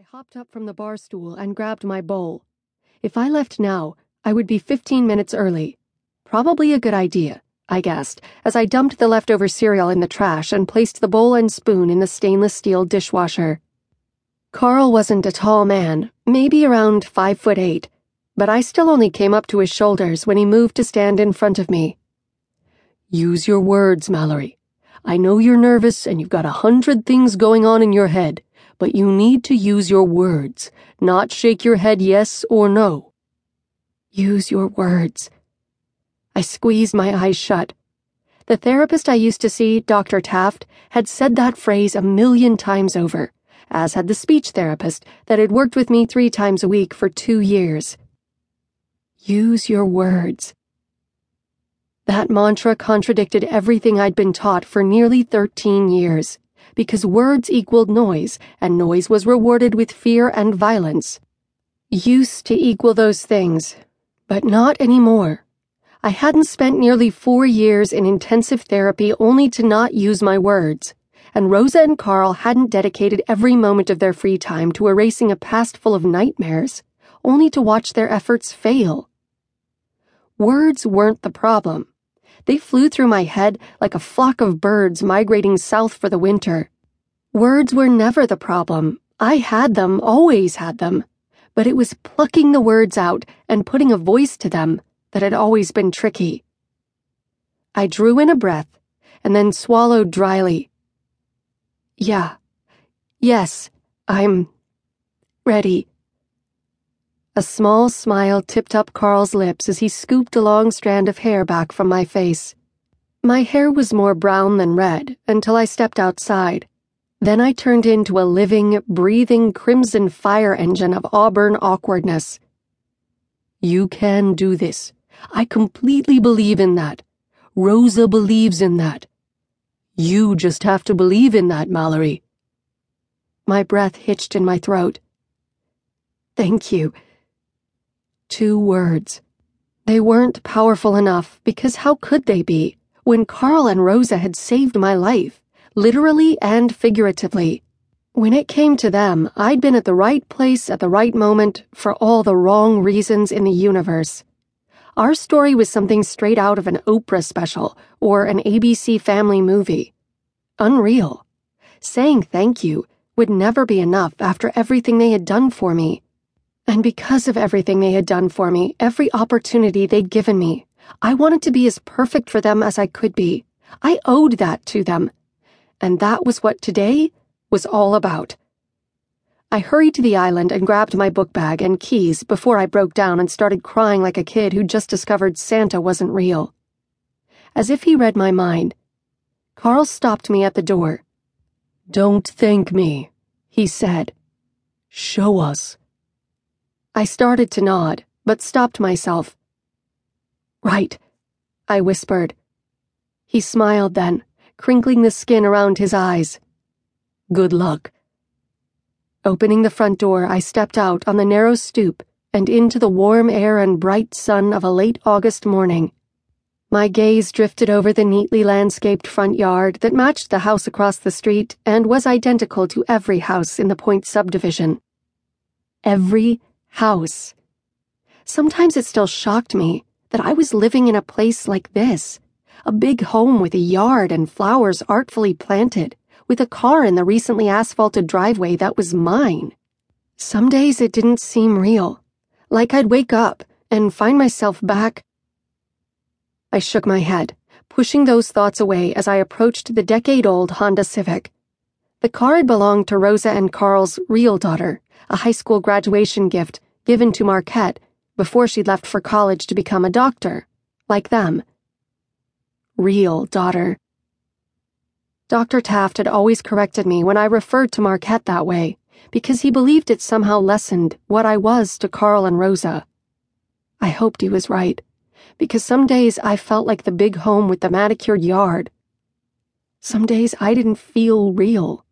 I hopped up from the bar stool and grabbed my bowl. If I left now, I would be 15 minutes early. Probably a good idea, I guessed, as I dumped the leftover cereal in the trash and placed the bowl and spoon in the stainless steel dishwasher. Carl wasn't a tall man, maybe around five foot eight, but I still only came up to his shoulders when he moved to stand in front of me. Use your words, Mallory. I know you're nervous and you've got a hundred things going on in your head but you need to use your words, not shake your head yes or no. Use your words. I squeezed my eyes shut. The therapist I used to see, Dr. Taft, had said that phrase a million times over, as had the speech therapist that had worked with me three times a week for two years. Use your words. That mantra contradicted everything I'd been taught for nearly 13 years because words equaled noise, and noise was rewarded with fear and violence. Used to equal those things, but not anymore. I hadn't spent nearly four years in intensive therapy only to not use my words, and Rosa and Carl hadn't dedicated every moment of their free time to erasing a past full of nightmares, only to watch their efforts fail. Words weren't the problem. They flew through my head like a flock of birds migrating south for the winter. Words were never the problem. I had them, always had them. But it was plucking the words out and putting a voice to them that had always been tricky. I drew in a breath and then swallowed dryly. Yeah. Yes, I'm ready. A small smile tipped up Carl's lips as he scooped a long strand of hair back from my face. My hair was more brown than red until I stepped outside. Then I turned into a living, breathing crimson fire engine of auburn awkwardness. You can do this. I completely believe in that. Rosa believes in that. You just have to believe in that, Mallory. My breath hitched in my throat. Thank you. Two words. They weren't powerful enough because how could they be when Carl and Rosa had saved my life, literally and figuratively? When it came to them, I'd been at the right place at the right moment for all the wrong reasons in the universe. Our story was something straight out of an Oprah special or an ABC family movie. Unreal. Saying thank you would never be enough after everything they had done for me. And because of everything they had done for me, every opportunity they'd given me, I wanted to be as perfect for them as I could be. I owed that to them. And that was what today was all about. I hurried to the island and grabbed my book bag and keys before I broke down and started crying like a kid who just discovered Santa wasn't real. As if he read my mind, Carl stopped me at the door. Don't thank me, he said. Show us. I started to nod, but stopped myself. Right, I whispered. He smiled then, crinkling the skin around his eyes. Good luck. Opening the front door, I stepped out on the narrow stoop and into the warm air and bright sun of a late August morning. My gaze drifted over the neatly landscaped front yard that matched the house across the street and was identical to every house in the Point subdivision. Every house. Sometimes it still shocked me that I was living in a place like this a big home with a yard and flowers artfully planted, with a car in the recently asphalted driveway that was mine. Some days it didn't seem real, like I'd wake up and find myself back. I shook my head, pushing those thoughts away as I approached the decade old Honda Civic. The car had belonged to Rosa and Carl's real daughter, a high school graduation gift given to Marquette before she left for college to become a doctor, like them. Real daughter. Dr. Taft had always corrected me when I referred to Marquette that way, because he believed it somehow lessened what I was to Carl and Rosa. I hoped he was right, because some days I felt like the big home with the manicured yard. Some days I didn't feel real.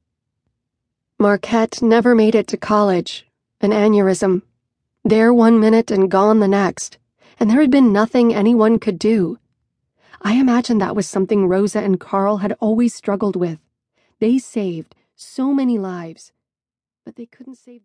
Marquette never made it to college, an aneurysm. There one minute and gone the next, and there had been nothing anyone could do. I imagined that was something Rosa and Carl had always struggled with. They saved so many lives, but they couldn't save